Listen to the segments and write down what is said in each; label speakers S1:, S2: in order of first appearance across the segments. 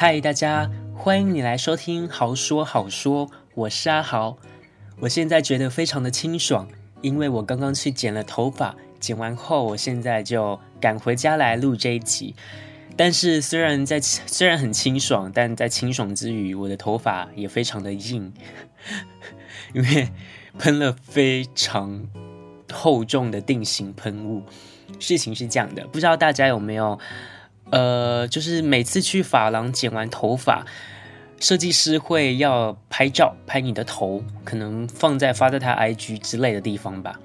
S1: 嗨，大家，欢迎你来收听豪说好说，我是阿豪。我现在觉得非常的清爽，因为我刚刚去剪了头发，剪完后，我现在就赶回家来录这一集。但是虽然在虽然很清爽，但在清爽之余，我的头发也非常的硬，因为喷了非常厚重的定型喷雾。事情是这样的，不知道大家有没有，呃，就是每次去发廊剪完头发，设计师会要拍照拍你的头，可能放在发在他 IG 之类的地方吧。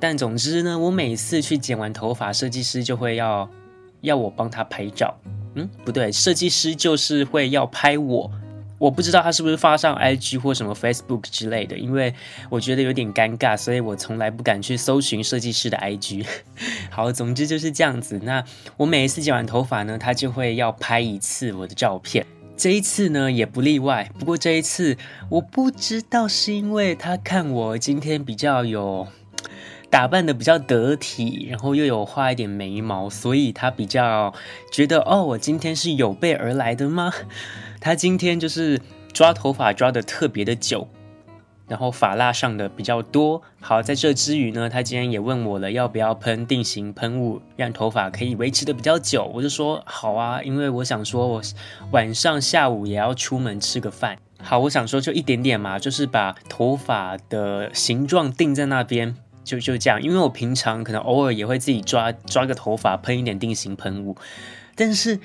S1: 但总之呢，我每次去剪完头发，设计师就会要。要我帮他拍照，嗯，不对，设计师就是会要拍我，我不知道他是不是发上 IG 或什么 Facebook 之类的，因为我觉得有点尴尬，所以我从来不敢去搜寻设计师的 IG。好，总之就是这样子。那我每一次剪完头发呢，他就会要拍一次我的照片，这一次呢也不例外。不过这一次我不知道是因为他看我今天比较有。打扮得比较得体，然后又有画一点眉毛，所以他比较觉得哦，我今天是有备而来的吗？他今天就是抓头发抓得特别的久，然后发蜡上的比较多。好，在这之余呢，他今天也问我了，要不要喷定型喷雾，让头发可以维持得比较久。我就说好啊，因为我想说我晚上下午也要出门吃个饭。好，我想说就一点点嘛，就是把头发的形状定在那边。就就这样，因为我平常可能偶尔也会自己抓抓个头发，喷一点定型喷雾，但是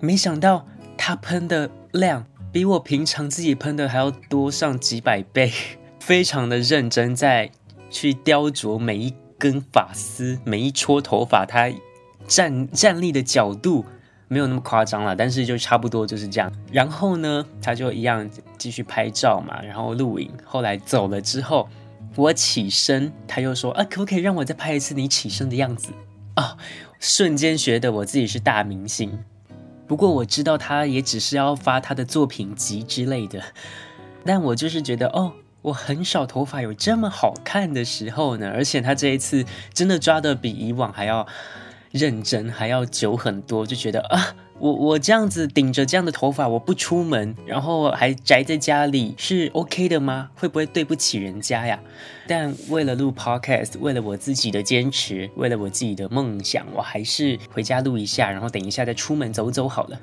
S1: 没想到他喷的量比我平常自己喷的还要多上几百倍，非常的认真在去雕琢每一根发丝，每一撮头发，它站站立的角度没有那么夸张了，但是就差不多就是这样。然后呢，他就一样继续拍照嘛，然后录影。后来走了之后。我起身，他又说：“啊，可不可以让我再拍一次你起身的样子？”啊，瞬间觉得我自己是大明星。不过我知道他也只是要发他的作品集之类的，但我就是觉得，哦，我很少头发有这么好看的时候呢。而且他这一次真的抓的比以往还要认真，还要久很多，就觉得啊。我我这样子顶着这样的头发，我不出门，然后还宅在家里，是 OK 的吗？会不会对不起人家呀？但为了录 Podcast，为了我自己的坚持，为了我自己的梦想，我还是回家录一下，然后等一下再出门走走好了。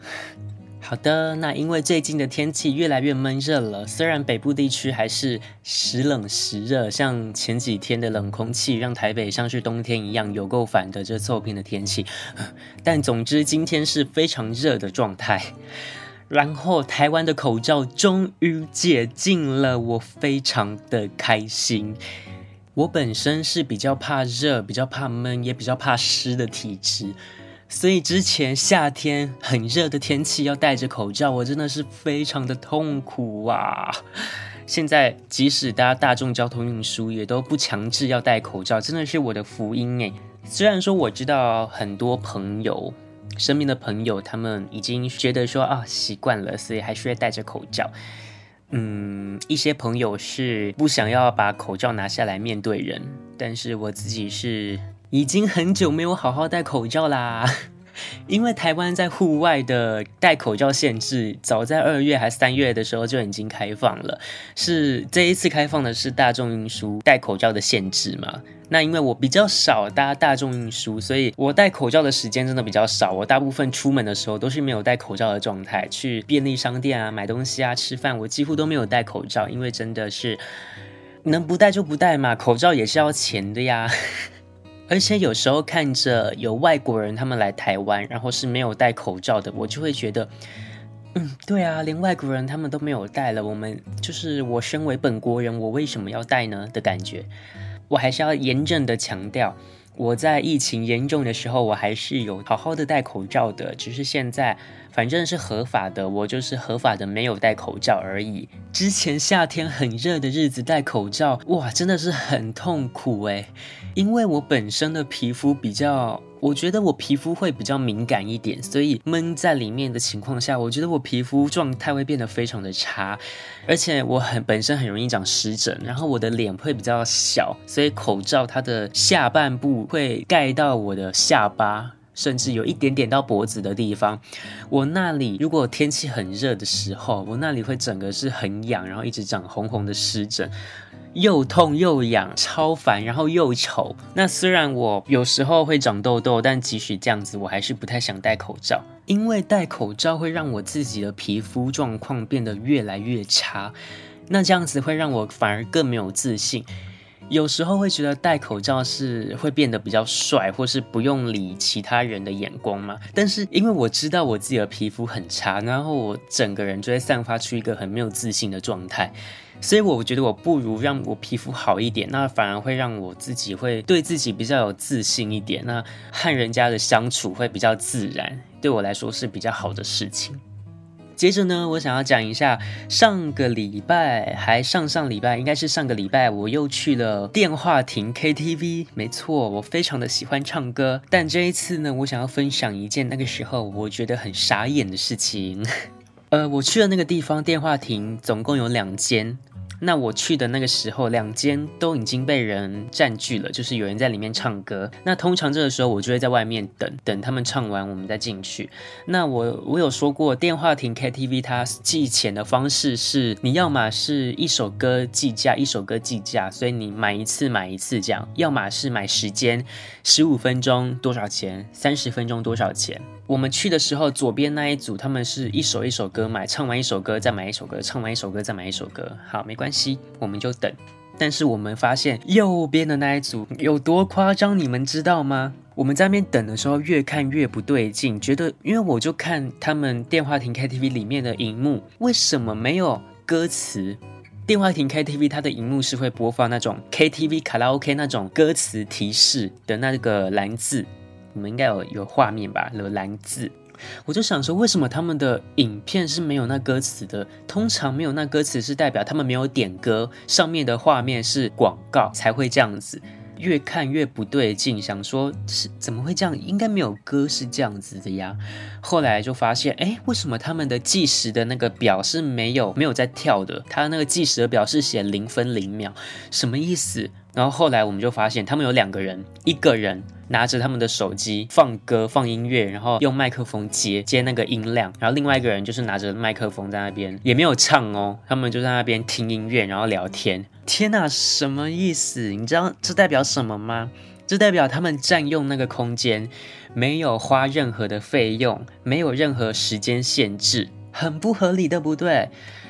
S1: 好的，那因为最近的天气越来越闷热了，虽然北部地区还是时冷时热，像前几天的冷空气让台北像是冬天一样有够烦的这臭片的天气，但总之今天是非常热的状态。然后台湾的口罩终于解禁了，我非常的开心。我本身是比较怕热、比较怕闷，也比较怕湿的体质。所以之前夏天很热的天气要戴着口罩，我真的是非常的痛苦啊！现在即使大家大众交通运输也都不强制要戴口罩，真的是我的福音诶。虽然说我知道很多朋友，身边的朋友他们已经觉得说啊习惯了，所以还是会戴着口罩。嗯，一些朋友是不想要把口罩拿下来面对人，但是我自己是。已经很久没有好好戴口罩啦，因为台湾在户外的戴口罩限制，早在二月还三月的时候就已经开放了。是这一次开放的是大众运输戴口罩的限制嘛？那因为我比较少搭大众运输，所以我戴口罩的时间真的比较少。我大部分出门的时候都是没有戴口罩的状态，去便利商店啊买东西啊吃饭，我几乎都没有戴口罩，因为真的是能不戴就不戴嘛，口罩也是要钱的呀。而且有时候看着有外国人他们来台湾，然后是没有戴口罩的，我就会觉得，嗯，对啊，连外国人他们都没有戴了，我们就是我身为本国人，我为什么要戴呢的感觉？我还是要严正的强调，我在疫情严重的时候，我还是有好好的戴口罩的，只是现在反正是合法的，我就是合法的没有戴口罩而已。之前夏天很热的日子戴口罩，哇，真的是很痛苦诶。因为我本身的皮肤比较，我觉得我皮肤会比较敏感一点，所以闷在里面的情况下，我觉得我皮肤状态会变得非常的差，而且我很本身很容易长湿疹，然后我的脸会比较小，所以口罩它的下半部会盖到我的下巴。甚至有一点点到脖子的地方。我那里如果天气很热的时候，我那里会整个是很痒，然后一直长红红的湿疹。又痛又痒，超烦，然后又丑。那虽然我有时候会长痘痘，但即使这样子，我还是不太想戴口罩，因为戴口罩会让我自己的皮肤状况变得越来越差。那这样子会让我反而更没有自信。有时候会觉得戴口罩是会变得比较帅，或是不用理其他人的眼光嘛。但是因为我知道我自己的皮肤很差，然后我整个人就会散发出一个很没有自信的状态。所以我觉得我不如让我皮肤好一点，那反而会让我自己会对自己比较有自信一点，那和人家的相处会比较自然，对我来说是比较好的事情。接着呢，我想要讲一下上个礼拜还上上礼拜，应该是上个礼拜，我又去了电话亭 KTV。没错，我非常的喜欢唱歌，但这一次呢，我想要分享一件那个时候我觉得很傻眼的事情。呃，我去了那个地方电话亭总共有两间。那我去的那个时候，两间都已经被人占据了，就是有人在里面唱歌。那通常这个时候，我就会在外面等等他们唱完，我们再进去。那我我有说过，电话亭 KTV 它计钱的方式是，你要么是一首歌计价，一首歌计价，所以你买一次买一次这样；要么是买时间，十五分钟多少钱，三十分钟多少钱。我们去的时候，左边那一组他们是一首一首歌买，唱完一首歌再买一首歌，唱完一首歌再买一首歌。好，没关系，我们就等。但是我们发现右边的那一组有多夸张，你们知道吗？我们在那边等的时候，越看越不对劲，觉得因为我就看他们电话亭 KTV 里面的荧幕，为什么没有歌词？电话亭 KTV 它的荧幕是会播放那种 KTV 卡拉 OK 那种歌词提示的那个蓝字。你们应该有有画面吧？有蓝字，我就想说，为什么他们的影片是没有那歌词的？通常没有那歌词是代表他们没有点歌，上面的画面是广告才会这样子。越看越不对劲，想说是怎么会这样？应该没有歌是这样子的呀。后来就发现，哎，为什么他们的计时的那个表是没有没有在跳的？他那个计时的表是写零分零秒，什么意思？然后后来我们就发现，他们有两个人，一个人。拿着他们的手机放歌放音乐，然后用麦克风接接那个音量，然后另外一个人就是拿着麦克风在那边也没有唱哦，他们就在那边听音乐，然后聊天。天哪，什么意思？你知道这代表什么吗？这代表他们占用那个空间，没有花任何的费用，没有任何时间限制，很不合理，对不对？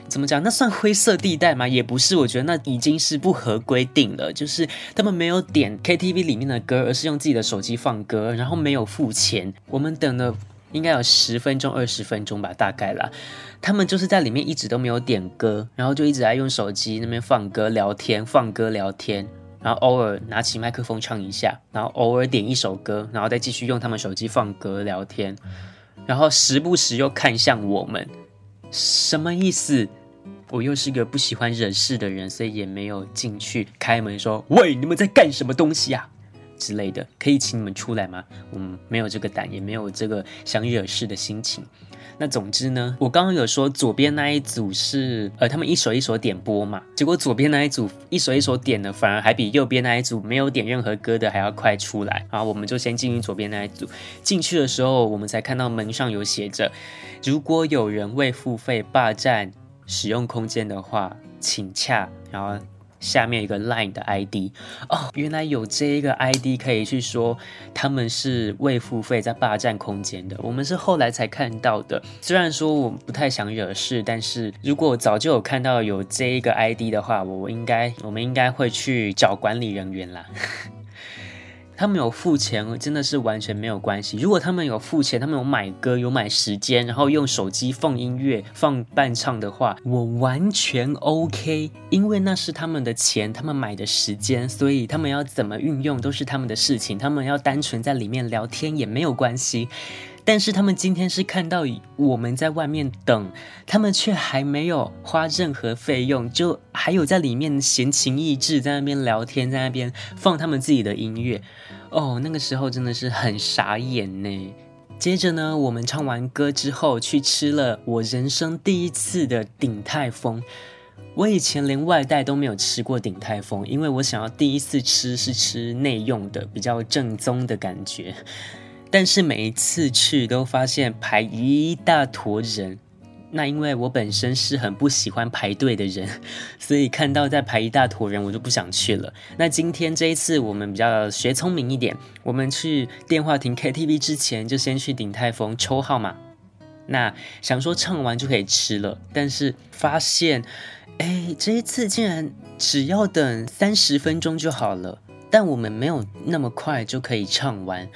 S1: 怎么讲？那算灰色地带吗？也不是，我觉得那已经是不合规定了。就是他们没有点 KTV 里面的歌，而是用自己的手机放歌，然后没有付钱。我们等了应该有十分钟、二十分钟吧，大概啦。他们就是在里面一直都没有点歌，然后就一直在用手机那边放歌、聊天、放歌、聊天，然后偶尔拿起麦克风唱一下，然后偶尔点一首歌，然后再继续用他们手机放歌、聊天，然后时不时又看向我们。什么意思？我又是个不喜欢惹事的人，所以也没有进去开门说：“喂，你们在干什么东西呀？”之类的，可以请你们出来吗？我们没有这个胆，也没有这个想惹事的心情。那总之呢，我刚刚有说左边那一组是呃，他们一首一首点播嘛，结果左边那一组一首一首点的，反而还比右边那一组没有点任何歌的还要快出来。然后我们就先进入左边那一组，进去的时候我们才看到门上有写着：如果有人未付费霸占使用空间的话，请洽。然后。下面一个 Line 的 ID 哦，原来有这一个 ID 可以去说他们是未付费在霸占空间的。我们是后来才看到的。虽然说我不太想惹事，但是如果早就有看到有这一个 ID 的话，我应该我们应该会去找管理人员啦。他们有付钱，真的是完全没有关系。如果他们有付钱，他们有买歌，有买时间，然后用手机放音乐、放伴唱的话，我完全 OK，因为那是他们的钱，他们买的时间，所以他们要怎么运用都是他们的事情。他们要单纯在里面聊天也没有关系。但是他们今天是看到我们在外面等，他们却还没有花任何费用，就还有在里面闲情逸致在那边聊天，在那边放他们自己的音乐。哦，那个时候真的是很傻眼呢。接着呢，我们唱完歌之后去吃了我人生第一次的鼎泰丰。我以前连外带都没有吃过鼎泰丰，因为我想要第一次吃是吃内用的，比较正宗的感觉。但是每一次去都发现排一大坨人。那因为我本身是很不喜欢排队的人，所以看到在排一大坨人，我就不想去了。那今天这一次我们比较学聪明一点，我们去电话亭 KTV 之前就先去鼎泰丰抽号码。那想说唱完就可以吃了，但是发现，哎，这一次竟然只要等三十分钟就好了，但我们没有那么快就可以唱完。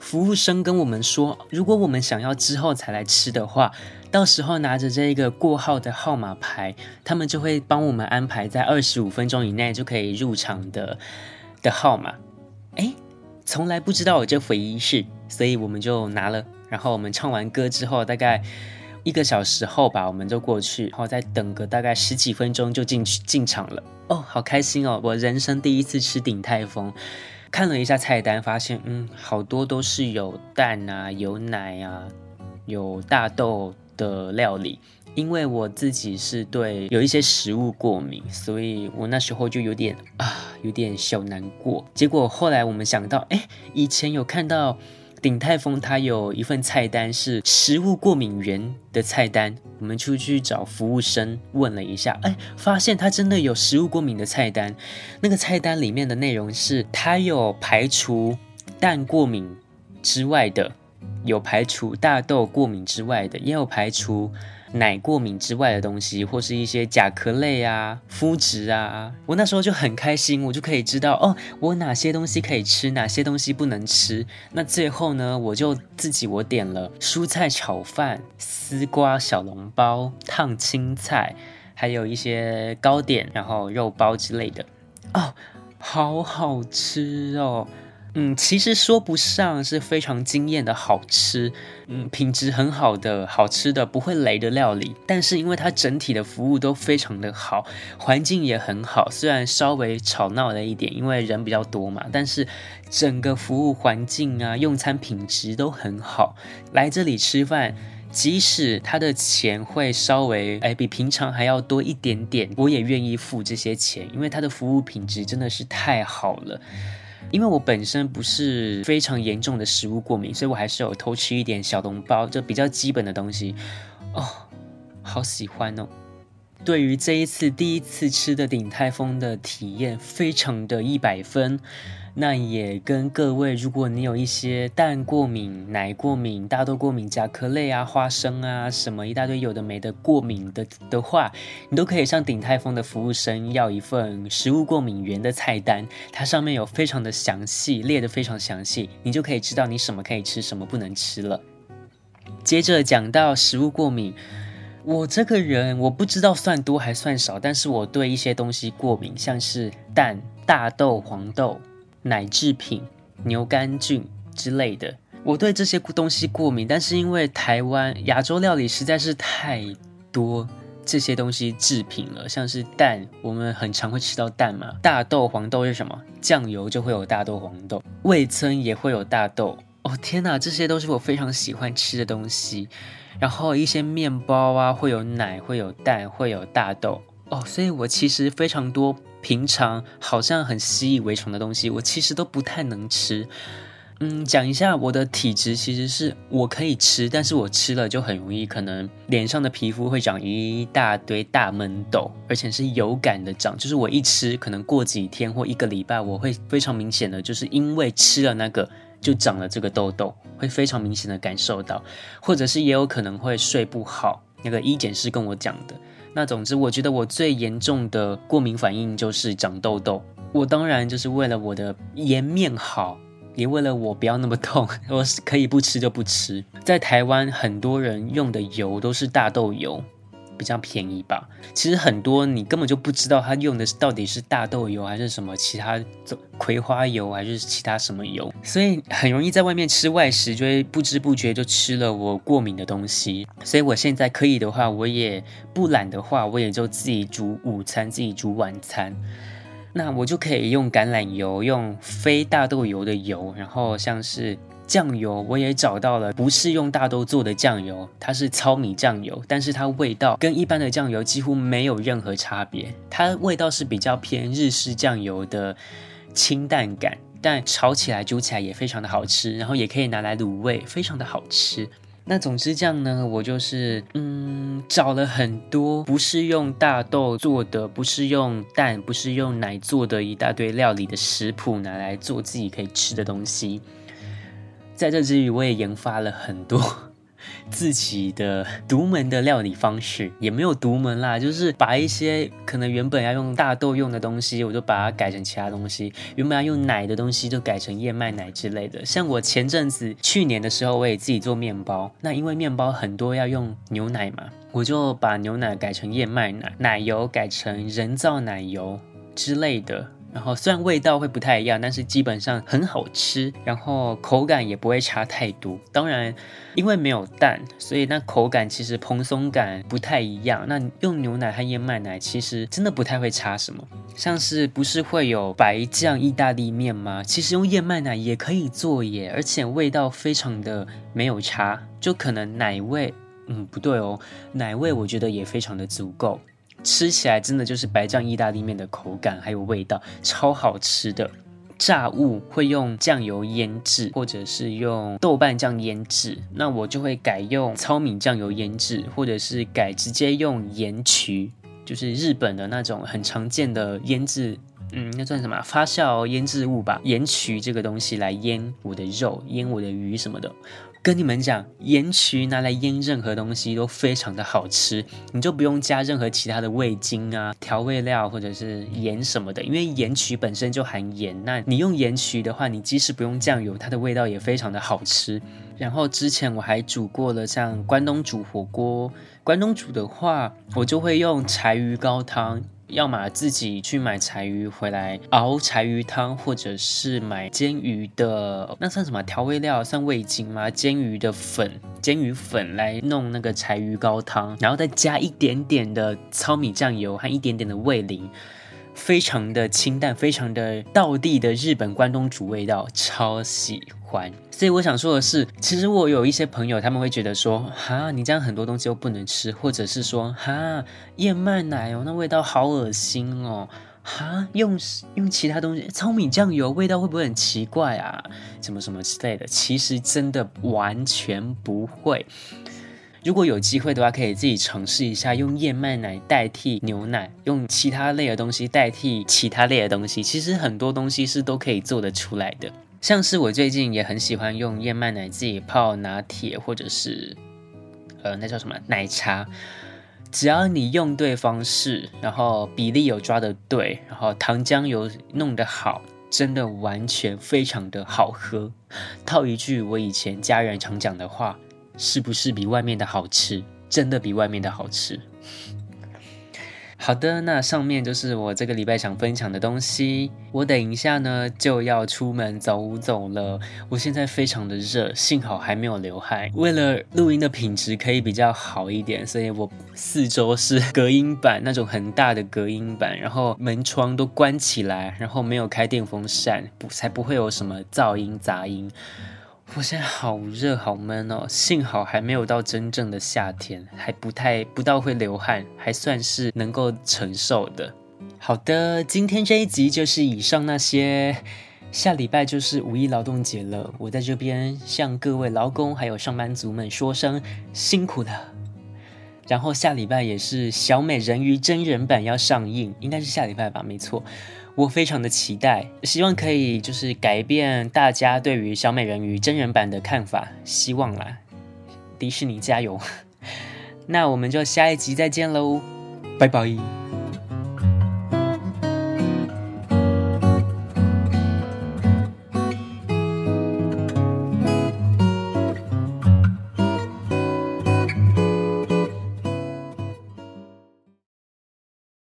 S1: 服务生跟我们说，如果我们想要之后才来吃的话，到时候拿着这个过号的号码牌，他们就会帮我们安排在二十五分钟以内就可以入场的的号码。哎，从来不知道有这回仪式，所以我们就拿了。然后我们唱完歌之后，大概一个小时后吧，我们就过去，然后再等个大概十几分钟就进去进场了。哦，好开心哦！我人生第一次吃鼎泰丰，看了一下菜单，发现嗯，好多都是有蛋啊，有奶啊，有大豆。的料理，因为我自己是对有一些食物过敏，所以我那时候就有点啊，有点小难过。结果后来我们想到，哎，以前有看到鼎泰丰，它有一份菜单是食物过敏源的菜单，我们出去找服务生问了一下，哎，发现它真的有食物过敏的菜单。那个菜单里面的内容是，它有排除蛋过敏之外的。有排除大豆过敏之外的，也有排除奶过敏之外的东西，或是一些甲壳类啊、麸质啊。我那时候就很开心，我就可以知道哦，我哪些东西可以吃，哪些东西不能吃。那最后呢，我就自己我点了蔬菜炒饭、丝瓜小笼包、烫青菜，还有一些糕点，然后肉包之类的。哦，好好吃哦。嗯，其实说不上是非常惊艳的好吃，嗯，品质很好的好吃的不会雷的料理，但是因为它整体的服务都非常的好，环境也很好，虽然稍微吵闹了一点，因为人比较多嘛，但是整个服务环境啊，用餐品质都很好。来这里吃饭，即使他的钱会稍微哎比平常还要多一点点，我也愿意付这些钱，因为他的服务品质真的是太好了。因为我本身不是非常严重的食物过敏，所以我还是有偷吃一点小笼包，就比较基本的东西。哦，好喜欢哦！对于这一次第一次吃的鼎泰丰的体验，非常的一百分。那也跟各位，如果你有一些蛋过敏、奶过敏、大豆过敏、甲壳类啊、花生啊什么一大堆有的没的过敏的的话，你都可以向鼎泰丰的服务生要一份食物过敏原的菜单，它上面有非常的详细，列的非常详细，你就可以知道你什么可以吃，什么不能吃了。接着讲到食物过敏，我这个人我不知道算多还算少，但是我对一些东西过敏，像是蛋、大豆、黄豆。奶制品、牛肝菌之类的，我对这些东西过敏。但是因为台湾亚洲料理实在是太多这些东西制品了，像是蛋，我们很常会吃到蛋嘛。大豆、黄豆是什么？酱油就会有大豆、黄豆，味噌也会有大豆。哦天哪，这些都是我非常喜欢吃的东西。然后一些面包啊，会有奶，会有蛋，会有大豆。哦，所以我其实非常多。平常好像很习以为常的东西，我其实都不太能吃。嗯，讲一下我的体质，其实是我可以吃，但是我吃了就很容易，可能脸上的皮肤会长一大堆大闷痘，而且是有感的长。就是我一吃，可能过几天或一个礼拜，我会非常明显的，就是因为吃了那个就长了这个痘痘，会非常明显的感受到，或者是也有可能会睡不好。那个医检师跟我讲的。那总之，我觉得我最严重的过敏反应就是长痘痘。我当然就是为了我的颜面好，也为了我不要那么痛，我可以不吃就不吃。在台湾，很多人用的油都是大豆油。比较便宜吧，其实很多你根本就不知道它用的到底是大豆油还是什么其他葵花油还是其他什么油，所以很容易在外面吃外食，就会不知不觉就吃了我过敏的东西。所以我现在可以的话，我也不懒的话，我也就自己煮午餐，自己煮晚餐，那我就可以用橄榄油，用非大豆油的油，然后像是。酱油我也找到了，不是用大豆做的酱油，它是糙米酱油，但是它味道跟一般的酱油几乎没有任何差别，它味道是比较偏日式酱油的清淡感，但炒起来、煮起来也非常的好吃，然后也可以拿来卤味，非常的好吃。那总之这样呢，我就是嗯找了很多不是用大豆做的，不是用蛋，不是用奶做的一大堆料理的食谱，拿来做自己可以吃的东西。在这之余，我也研发了很多。自己的独门的料理方式也没有独门啦，就是把一些可能原本要用大豆用的东西，我就把它改成其他东西；原本要用奶的东西，就改成燕麦奶之类的。像我前阵子去年的时候，我也自己做面包，那因为面包很多要用牛奶嘛，我就把牛奶改成燕麦奶，奶油改成人造奶油之类的。然后虽然味道会不太一样，但是基本上很好吃，然后口感也不会差太多。当然，因为没有蛋，所以那口感其实蓬松感不太一样。那用牛奶和燕麦奶其实真的不太会差什么。像是不是会有白酱意大利面吗？其实用燕麦奶也可以做耶，而且味道非常的没有差，就可能奶味，嗯，不对哦，奶味我觉得也非常的足够。吃起来真的就是白酱意大利面的口感，还有味道，超好吃的。炸物会用酱油腌制，或者是用豆瓣酱腌制，那我就会改用糙米酱油腌制，或者是改直接用盐曲，就是日本的那种很常见的腌制，嗯，那算什么发酵腌制物吧？盐曲这个东西来腌我的肉、腌我的鱼什么的。跟你们讲，盐曲拿来腌任何东西都非常的好吃，你就不用加任何其他的味精啊、调味料或者是盐什么的，因为盐曲本身就含盐。那你用盐曲的话，你即使不用酱油，它的味道也非常的好吃。然后之前我还煮过了像关东煮火锅，关东煮的话，我就会用柴鱼高汤。要么自己去买柴鱼回来熬柴鱼汤，或者是买煎鱼的，那算什么调味料？算味精吗？煎鱼的粉，煎鱼粉来弄那个柴鱼高汤，然后再加一点点的糙米酱油和一点点的味淋，非常的清淡，非常的道地的日本关东煮味道，超喜欢。所以我想说的是，其实我有一些朋友，他们会觉得说，哈，你这样很多东西都不能吃，或者是说，哈，燕麦奶哦，那味道好恶心哦，哈，用用其他东西，糙米酱油味道会不会很奇怪啊？什么什么之类的，其实真的完全不会。如果有机会的话，可以自己尝试一下，用燕麦奶代替牛奶，用其他类的东西代替其他类的东西，其实很多东西是都可以做得出来的。像是我最近也很喜欢用燕麦奶自己泡拿铁，或者是，呃，那叫什么奶茶。只要你用对方式，然后比例有抓得对，然后糖浆有弄得好，真的完全非常的好喝。套一句我以前家人常讲的话，是不是比外面的好吃？真的比外面的好吃。好的，那上面就是我这个礼拜想分享的东西。我等一下呢就要出门走走了。我现在非常的热，幸好还没有流汗。为了录音的品质可以比较好一点，所以我四周是隔音板，那种很大的隔音板，然后门窗都关起来，然后没有开电风扇，才不会有什么噪音杂音。我现在好热好闷哦，幸好还没有到真正的夏天，还不太不到会流汗，还算是能够承受的。好的，今天这一集就是以上那些，下礼拜就是五一劳动节了，我在这边向各位劳工还有上班族们说声辛苦了。然后下礼拜也是小美人鱼真人版要上映，应该是下礼拜吧，没错。我非常的期待，希望可以就是改变大家对于小美人鱼真人版的看法，希望啦，迪士尼加油！那我们就下一集再见喽，拜拜。